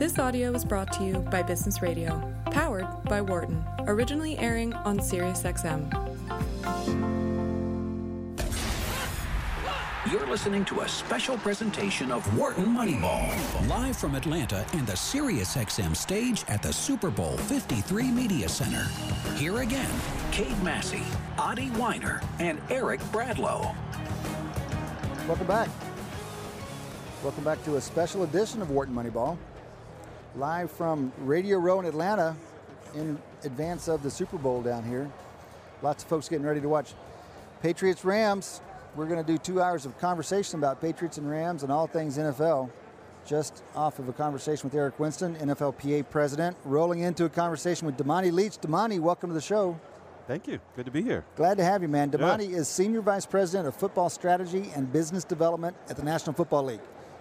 This audio is brought to you by Business Radio, powered by Wharton, originally airing on SiriusXM. You're listening to a special presentation of Wharton Moneyball. Live from Atlanta and the SiriusXM stage at the Super Bowl 53 Media Center. Here again, Cade Massey, Adi Wyner, and Eric Bradlow. Welcome back. Welcome back to a special edition of Wharton Moneyball. Live from Radio Row in Atlanta in advance of the Super Bowl down here. Lots of folks getting ready to watch Patriots Rams. We're going to do two hours of conversation about Patriots and Rams and all things NFL. Just off of a conversation with Eric Winston, NFLPA president, rolling into a conversation with Damani Leech. Damani, welcome to the show. Thank you. Good to be here. Glad to have you, man. Damani is Senior Vice President of Football Strategy and Business Development at the National Football League.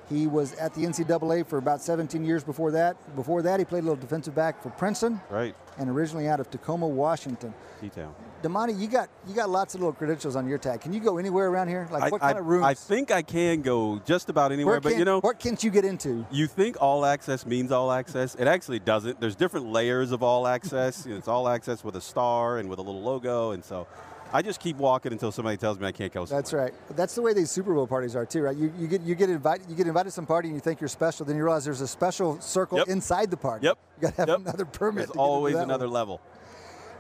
He was at the NCAA for about 17 years before that. Before that, he played a little defensive back for Princeton. Right. And originally out of Tacoma, Washington. T-town. Damani, you got you got lots of little credentials on your tag. Can you go anywhere around here? Like I, what kind I, of rooms? I think I can go just about anywhere, where but can, you know, what can't you get into? you think all access means all access. It actually doesn't. There's different layers of all access. It's all access with a star and with a little logo, and so I just keep walking until somebody tells me I can't go. Somewhere. That's right. That's the way these Super Bowl parties are too, right? You, you get you get invited you get invited to some party and you think you're special, then you realize there's a special circle Yep. inside the party. Yep. You got to have Yep. another permit. There's to get into always another one. level.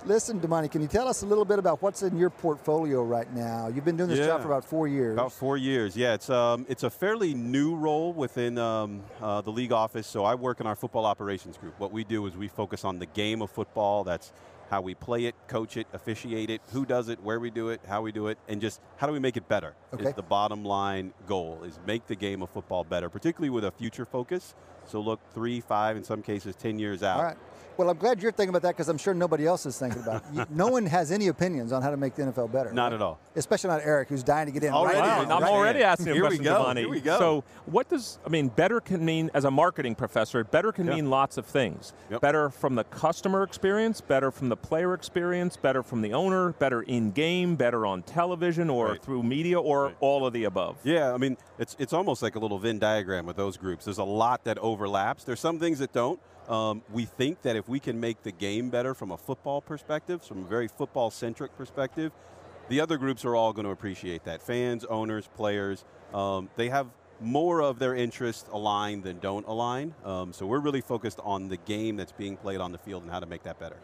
Listen, Damani, can you tell us a little bit about what's in your portfolio right now? You've been doing this job for about four years. About four years, yeah. It's um, it's a fairly new role within um, uh, the league office. So I work in our football operations group. What we do is we focus on the game of football. That's how we play it, coach it, officiate it, who does it, where we do it, how we do it, and just how do we make it better. Okay. Is the bottom line goal is make the game of football better, particularly with a future focus. So look three, five, in some cases, ten years out. Right. Well, I'm glad you're thinking about that because I'm sure nobody else is thinking about it. You- no one has any opinions on how to make the NFL better. Not right? at all. Especially not Eric, who's dying to get in. Already. right Wow, in, I'm right in. already asking a Here we question, go, Damani. here we go. So, what does I mean? Better can mean as a marketing professor. Better can Yeah. mean lots of things. Yep. Better from the customer experience. Better from the player experience. Better from the owner. Better in game. Better on television or Right. through media or Right. all of the above. Yeah, I mean, it's it's almost like a little Venn diagram with those groups. There's a lot that overlaps. There's some things that don't. Um, we think that if we can make the game better from a football perspective, from a very football-centric perspective, the other groups are all going to appreciate that. Fans, owners, players, um, they have more of their interests aligned than don't align. Um, so we're really focused on the game that's being played on the field and how to make that better.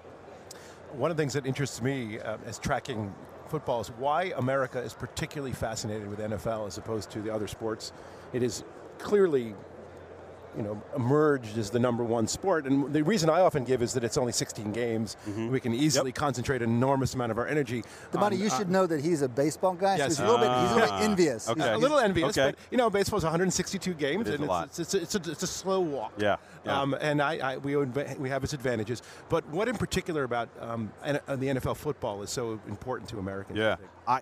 One of the things that interests me uh, as tracking football is why America is particularly fascinated with NFL as opposed to the other sports. It is clearly, you know, emerged as the number one sport, and the reason I often give is that it's only 16 games. Mm-hmm. We can easily concentrate an enormous amount of our energy. Damani, on- you on- should know that he's a baseball guy, so Yes. he's a little bit, he's a little bit Ah, envious. okay. He's- a little envious, Okay. but you know, baseball's 162 games, It is and a it's, lot. It's, it's, a, it's, a, it's a slow walk. Yeah, yeah. Um, and I, I, we, we have its advantages. But what in particular about um, N- uh, the NFL football is so important to Americans? I Yeah, think? I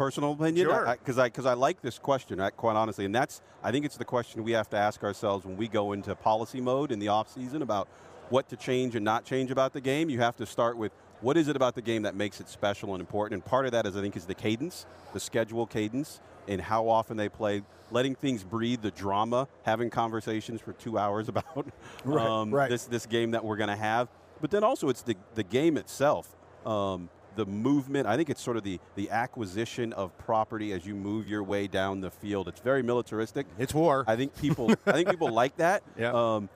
personal opinion Sure. because I because I, like this question quite honestly, and that's I think it's the question we have to ask ourselves when we go into policy mode in the off season about what to change and not change about the game. You have to start with what is it about the game that makes it special and important, and part of that is I think is the cadence, the schedule cadence, and how often they play. Letting things breathe, the drama, having conversations for two hours about Right, um, right. this this game that we're going to have. But then also it's the the game itself. Um, the movement, I think it's sort of the, the acquisition of property as you move your way down the field. It's very militaristic. It's war. I think people I think people like that. Yeah. Um,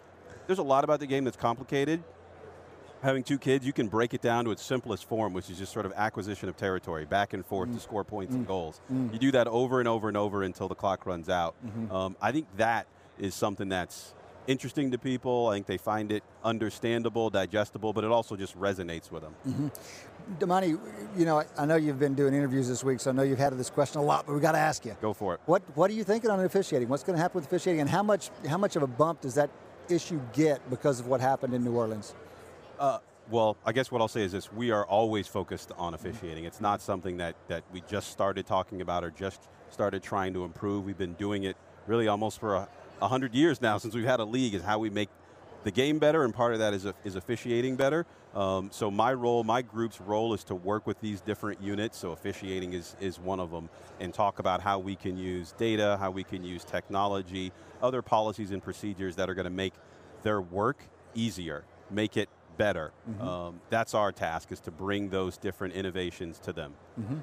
there's a lot about the game that's complicated. Having two kids, you can break it down to its simplest form, which is just sort of acquisition of territory, back and forth to score points and goals. You do that over and over and over until the clock runs out. Um, I think that is something that's interesting to people. I think they find it understandable, digestible, but it also just resonates with them. Damani, you know, I know you've been doing interviews this week, so I know you've had this question a lot, but we got to ask you. Go for it. What What are you thinking on officiating? What's going to happen with officiating, and how much how much of a bump does that issue get because of what happened in New Orleans? Uh, well, I guess what I'll say is this: we are always focused on officiating. It's not something that that we just started talking about or just started trying to improve. We've been doing it really almost for a, a hundred years now since we've had a league. Is how we make the game better, and part of that is, is officiating better. Um, so my role, my group's role, is to work with these different units. So officiating is is one of them, and talk about how we can use data, how we can use technology, other policies and procedures that are going to make their work easier, make it better. Um, that's our task is to bring those different innovations to them. Mm-hmm.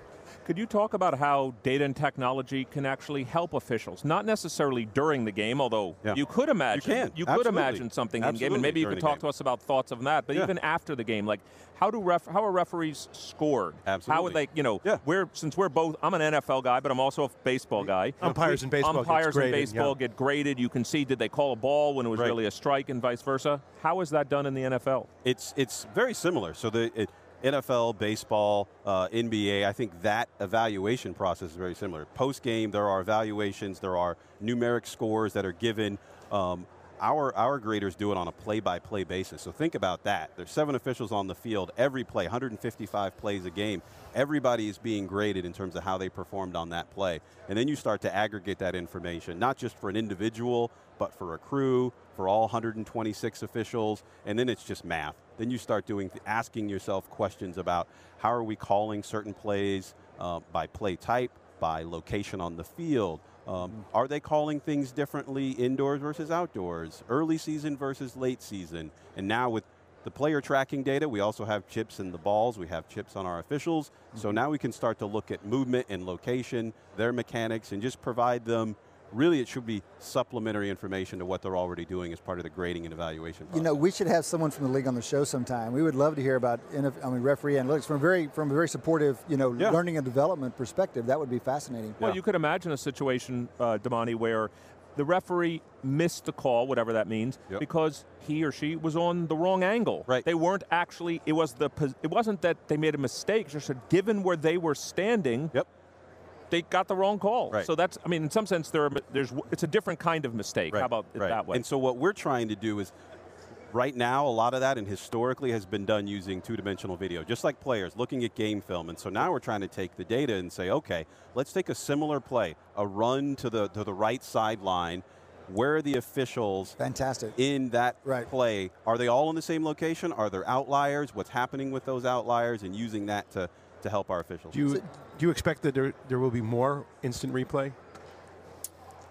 Could you talk about how data and technology can actually help officials? Not necessarily during the game, although Yeah. you could imagine. You, can, could absolutely. imagine something in game, and maybe you could talk game. to us about thoughts of that. But Yeah. even after the game, like how do ref, how are referees scored? Absolutely. How would Absolutely. they? You know, Yeah. we're since we're both. I'm an NFL guy, but I'm also a baseball guy. Umpires in baseball Umpires in baseball yeah. get graded. You can see did they call a ball when it was Right. really a strike, and vice versa. How is that done in the NFL? It's it's very similar. So the it, NFL, baseball, uh, NBA, I think that evaluation process is very similar. Post game, there are evaluations, there are numeric scores that are given. Um, our our graders do it on a play-by-play basis. So think about that. There's seven officials on the field every play, 155 plays a game. Everybody is being graded in terms of how they performed on that play, and then you start to aggregate that information, not just for an individual, but for a crew, for all 126 officials, and then it's just math. Then you start doing asking yourself questions about how are we calling certain plays uh, by play type, by location on the field. Um, Are they calling things differently indoors versus outdoors, early season versus late season? And now with the player tracking data, we also have chips in the balls, we have chips on our officials. So now we can start to look at movement and location, their mechanics, and just provide them. Really, it should be supplementary information to what they're already doing as part of the grading and evaluation process. You know, we should have someone from the league on the show sometime. We would love to hear about, I mean, referee analytics from a very, from a very supportive, you know, Yeah. learning and development perspective. That would be fascinating. Well, Yeah. you could imagine a situation, uh, Damani, where the referee missed the call, whatever that means, Yep. because he or she was on the wrong angle. Right. They weren't actually. It was the. It wasn't that they made a mistake. Just given where they were standing, Yep. They got the wrong call. Right. So that's. I mean, in some sense, there. Are, there's. It's a different kind of mistake. How about it right. that way? And so what we're trying to do is, right now, a lot of that and historically has been done using two-dimensional video, just like players looking at game film. And so now we're trying to take the data and say, okay, let's take a similar play, a run to the to the right sideline. Where are the officials Fantastic. in that Right. play? Are they all in the same location? Are there outliers? What's happening with those outliers? And using that to, to help our officials. Do you, do you expect that there, there will be more instant replay?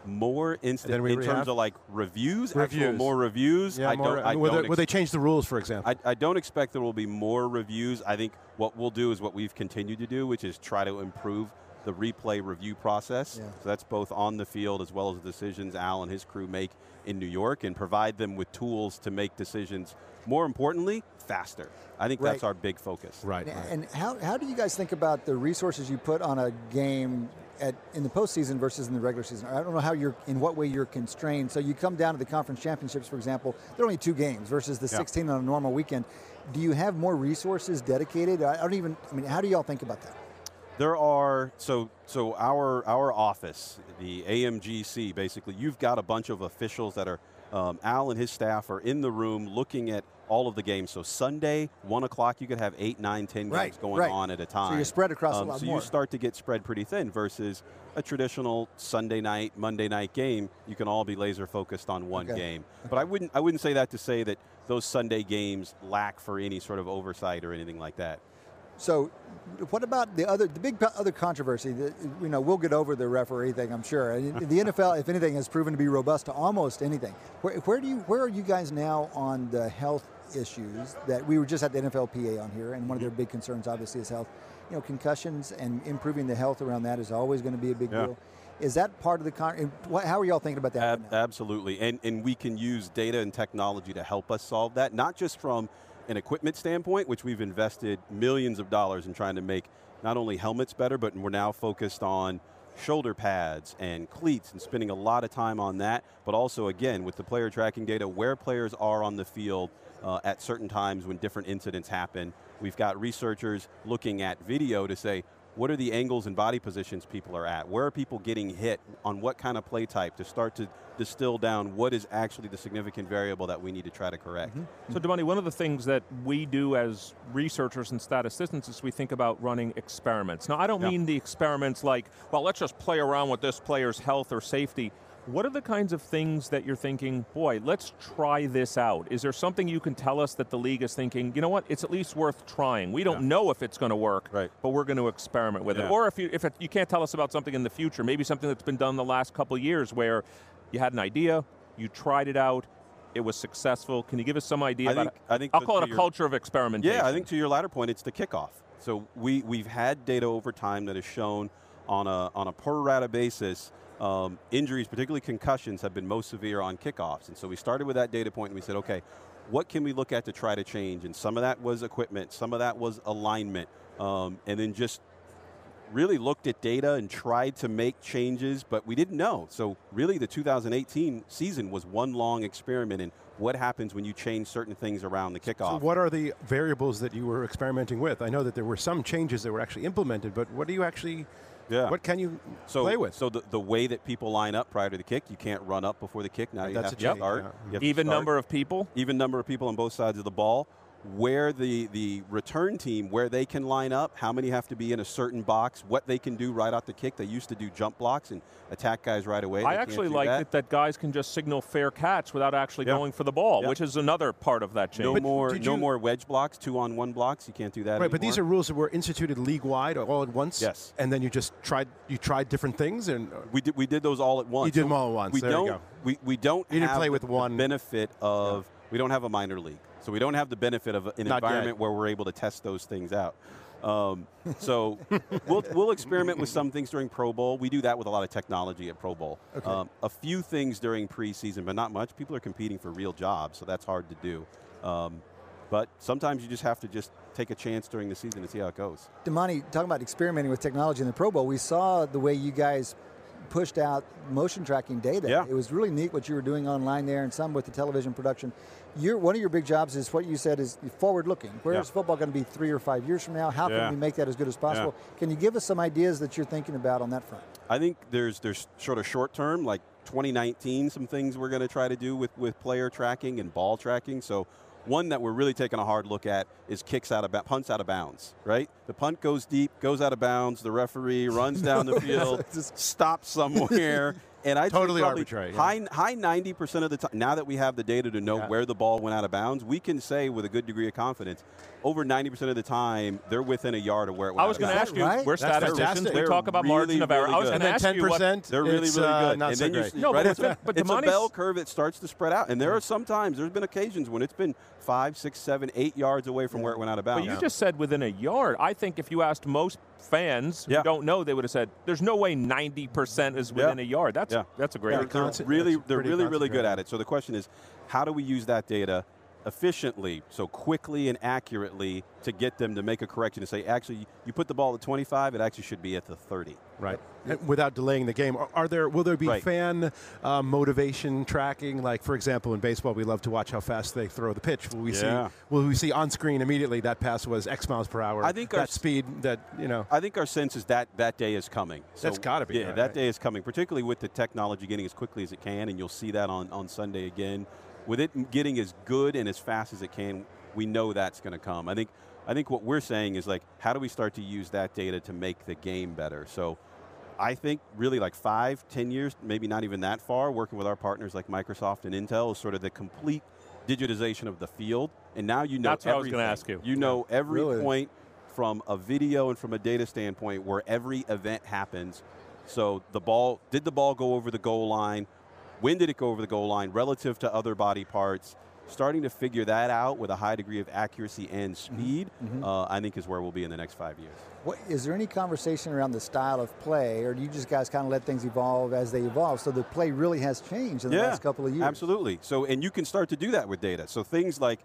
more instant in terms have- of like reviews, actual more reviews. I more, don't, I will, don't they, will they change the rules, for example? I, I don't expect there will be more reviews. I think what we'll do is what we've continued to do, which is try to improve the replay review process. Yeah. So that's both on the field as well as the decisions Al and his crew make in New York and provide them with tools to make decisions, more importantly, faster. I think that's our big focus. right. And- right. And how, how do you guys think about the resources you put on a game at, in the postseason versus in the regular season? I don't know how you're, in what way you're constrained. So you come down to the conference championships, for example, there are only two games versus the Yeah. 16 on a normal weekend. Do you have more resources dedicated? I I don't even, I mean, how do y'all think about that? There are so so our our office, the AMGC, basically, you've got a bunch of officials that are um, Al and his staff are in the room looking at all of the games. So Sunday, one o'clock, you could have eight, nine, ten games Right, going right. on at a time. So you're spread across a Um, lot so more. you start to get spread pretty thin versus a traditional Sunday night, Monday night game. You can all be laser focused on one Okay. game. But I wouldn't I wouldn't say that to say that those Sunday games lack for any sort of oversight or anything like that. So, what about the other, the big other controversy? That, you know, we'll get over the referee thing, I'm sure. The NFL, if anything, has proven to be robust to almost anything. Where, where do you, where are you guys now on the health issues that we were just at the NFLPA on here, and one of their big concerns, obviously, is health. You know, concussions and improving the health around that is always going to be a big Yeah. deal. Is that part of the con? How are y'all thinking about that? Ab- right absolutely. And, and we can use data and technology to help us solve that, not just from an equipment standpoint, which we've invested millions of dollars in trying to make not only helmets better, but we're now focused on shoulder pads and cleats and spending a lot of time on that, but also, again, with the player tracking data, where players are on the field uh, at certain times when different incidents happen. We've got researchers looking at video to say, what are the angles and body positions people are at? Where are people getting hit? On what kind of play type? To start to distill down what is actually the significant variable that we need to try to correct. Mm-hmm. So, Damani, one of the things that we do as researchers and statisticians is we think about running experiments. Now, I don't Yeah. mean the experiments like, well, let's just play around with this player's health or safety. What are the kinds of things that you're thinking, boy, let's try this out? Is there something you can tell us that the league is thinking, you know what, it's at least worth trying? We don't know if it's going to work, Right. but we're going to experiment with Yeah. it. Or if you, if it, you can't tell us about something in the future, maybe something that's been done the last couple years where you had an idea, you tried it out, It was successful. Can you give us some idea I about think- it? I think I'll call it a your- culture of experimentation. Yeah, I think to your latter point, it's the kickoff. So we, we've had data over time that has shown on a, on a per rata basis, um, injuries, particularly concussions, have been most severe on kickoffs. And so we started with that data point and we said, okay, what can we look at to try to change? And some of that was equipment, some of that was alignment, um, and then just really looked at data and tried to make changes, but we didn't know. So really the 2018 season was one long experiment in what happens when you change certain things around the kickoff. So what are the variables that you were experimenting with? I know that there were some changes that were actually implemented, but what do you actually, Yeah. what can you so, play with? So the, the way that people line up prior to the kick, you can't run up before the kick. Now you That's have a to change, start. yeah. You have to Even start. number of people. even number of people on both sides of the ball. Where the, the return team, where they can line up, how many have to be in a certain box, what they can do right out the kick. They used to do jump blocks and attack guys right away. I They actually do like that. it that guys can just signal fair catch without actually Yeah. going for the ball, Yeah. which is another part of that change. No more, no you- more wedge blocks, two on one blocks. You can't do that. Right, but these are rules that were instituted league wide all at once. Yes. and then you just tried you tried different things, and uh, We did, we did those all at once. You did them all at once. We There you don't. go. We, we don't. You didn't have play with the one- benefit of. We don't have a minor league, so we don't have the benefit of an Not environment yet. where we're able to test those things out. Um, so we'll, we'll experiment with some things during Pro Bowl. We do that with a lot of technology at Pro Bowl. Okay. Um, a few things during preseason, but not much. People are competing for real jobs, so that's hard to do. Um, but sometimes you just have to just take a chance during the season and see how it goes. Damani, talking about experimenting with technology in the Pro Bowl, we saw the way you guys pushed out motion tracking data. Yeah. It was really neat what you were doing online there and some with the television production. Your, one of your big jobs is what you said is forward looking. Where is Yeah. football going to be three or five years from now? How Yeah. can we make that as good as possible? Can you give us some ideas that you're thinking about on that front? I think there's there's sort of short term, like 2019, some things we're going to try to do with, with player tracking and ball tracking. So one that we're really taking a hard look at is kicks out of punts out of bounds. Right, the punt goes deep, goes out of bounds. The referee runs down the field, stops somewhere. And I Totally arbitrary, yeah. High high 90 percent of the time. Now that we have the data to know Yeah. where the ball went out of bounds, we can say with a good degree of confidence, over 90 percent of the time they're within a yard of where it went I was going to ask you, right? we're That's statisticians. fantastic. We They're talk about really, margin of error. really I was going to ask ten you what, percent. They're really, it's, really uh, good. Not and so then you great. No, right, but it's, the- but it's a bell curve that starts to spread out. And there are some times, there's been occasions when it's been five, six, seven, eight yards away from where it went out of bounds. But you just said within a yard. I think if you asked most fans who don't know, they would have said, "There's no way 90% is within Yeah. a yard." That's Yeah. that's a great. Yeah, they're, they're really, they're really, really good at it. So the question is, how do we use that data efficiently, so quickly and accurately, to get them to make a correction and say, actually, you put the ball at 25, it actually should be at the 30. Right. And without delaying the game, are, are there? Will there be Right. fan uh, motivation tracking? Like, for example, in baseball, we love to watch how fast they throw the pitch. Will we Yeah. see? Will we see on screen immediately that pass was X miles per hour? I think that our speed. That you know. I think our sense is that that day is coming. So, That's gotta be, Yeah, right, that right. day is coming, particularly with the technology getting as quickly as it can, and you'll see that on, on Sunday again. With it getting as good and as fast as it can, we know that's going to come. I think I think what we're saying is like, how do we start to use that data to make the game better? So I think really like five, ten years, maybe not even that far, working with our partners like Microsoft and Intel is sort of the complete digitization of the field. And now you know That's what I was gonna ask you. You know every Really? point from a video and from a data standpoint where every event happens. So the ball, did the ball go over the goal line? When did it go over the goal line relative to other body parts? Starting to figure that out with a high degree of accuracy and speed, Uh, I think is where we'll be in the next five years. What, is there any conversation around the style of play, or do you just guys kind of let things evolve as they evolve? So the play really has changed in the last couple of years. Absolutely. So, and you can start to do that with data. So things like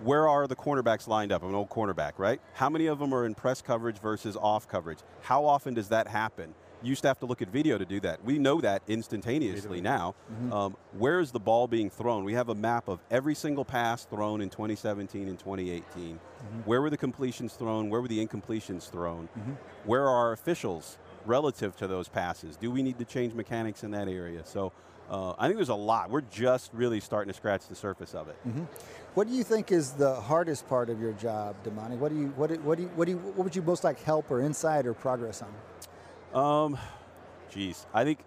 where are the cornerbacks lined up? I'm an old cornerback, right? How many of them are in press coverage versus off coverage? How often does that happen? You used to have to look at video to do that. We know that instantaneously now. Um, where is the ball being thrown? We have a map of every single pass thrown in 2017 and 2018. Where were the completions thrown? Where were the incompletions thrown? Where are our officials relative to those passes? Do we need to change mechanics in that area? So uh, I think there's a lot. We're just really starting to scratch the surface of it. What do you think is the hardest part of your job, Damani? What do you what do, what do you, what do you, what would you most like help or insight or progress on? Um, geez, I think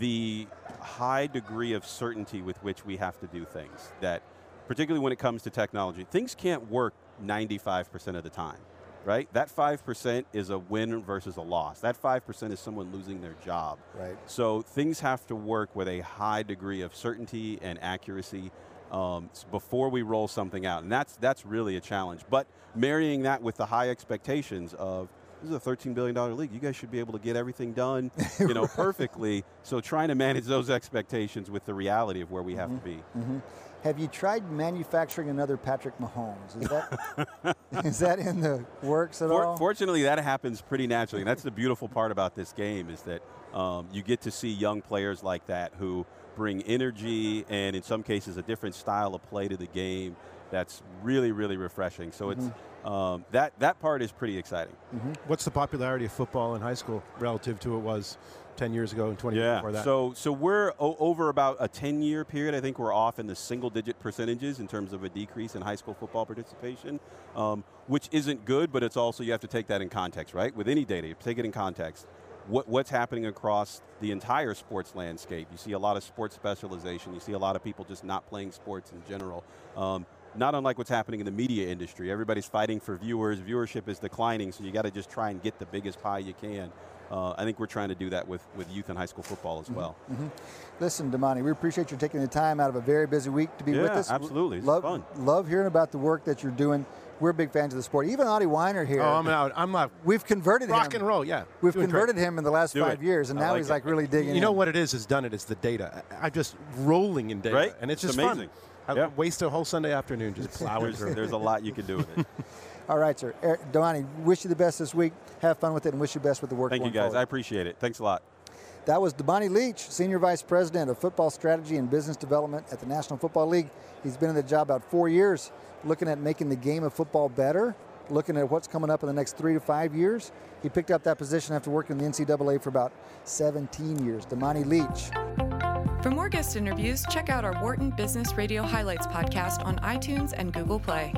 the high degree of certainty with which we have to do things that, particularly when it comes to technology, things can't work 95% of the time, right? That 5% is a win versus a loss. That 5% is someone losing their job. Right. So things have to work with a high degree of certainty and accuracy. um, before we roll something out. And that's, that's really a challenge. But marrying that with the high expectations of this is a $13 billion league. You guys should be able to get everything done, you know, perfectly. So trying to manage those expectations with the reality of where we have mm-hmm. to be. Mm-hmm. Have you tried manufacturing another Patrick Mahomes? Is that is that in the works at For, all? Fortunately, that happens pretty naturally. And that's the beautiful part about this game is that um, you get to see young players like that who bring energy and in some cases a different style of play to the game that's really, really refreshing. So mm-hmm. it's um, that that part is pretty exciting. Mm-hmm. What's the popularity of football in high school relative to it was 10 years ago and 20 yeah. years before that? So so we're o- over about a 10 year period. I think we're off in the single digit percentages in terms of a decrease in high school football participation, um, which isn't good. But it's also you have to take that in context, right? With any data, you take it in context. What, what's happening across the entire sports landscape? You see a lot of sports specialization. You see a lot of people just not playing sports in general. Um, not unlike what's happening in the media industry. Everybody's fighting for viewers. Viewership is declining, so you got to just try and get the biggest pie you can. Uh, I think we're trying to do that with, with youth and high school football as mm-hmm. well. Mm-hmm. Listen, Damani, we appreciate you taking the time out of a very busy week to be yeah, with us. absolutely. It's love, fun. Love hearing about the work that you're doing. We're big fans of the sport. Even Adi Wyner here. Oh, I'm out. I'm not. We've converted rock him. Rock and roll, yeah. We've converted great. him in the last do five it. years, and I now like he's it. like really digging You in. know what it is? Has done it. It's the data. I'm just rolling in data, right? and it's it's just amazing. fun. I yep. waste a whole Sunday afternoon just plowing there's, through. there's a lot you can do with it. All right, sir. Er, Damani, wish you the best this week. Have fun with it, and wish you the best with the work. Thank you, guys. Forward. I appreciate it. Thanks a lot. That was Damani Leech, Senior Vice President of Football Strategy and Business Development at the National Football League. He's been in the job about four years, looking at making the game of football better, looking at what's coming up in the next three to five years. He picked up that position after working in the NCAA for about 17 years. Damani Leech. For more guest interviews, check out our Wharton Business Radio Highlights podcast on iTunes and Google Play.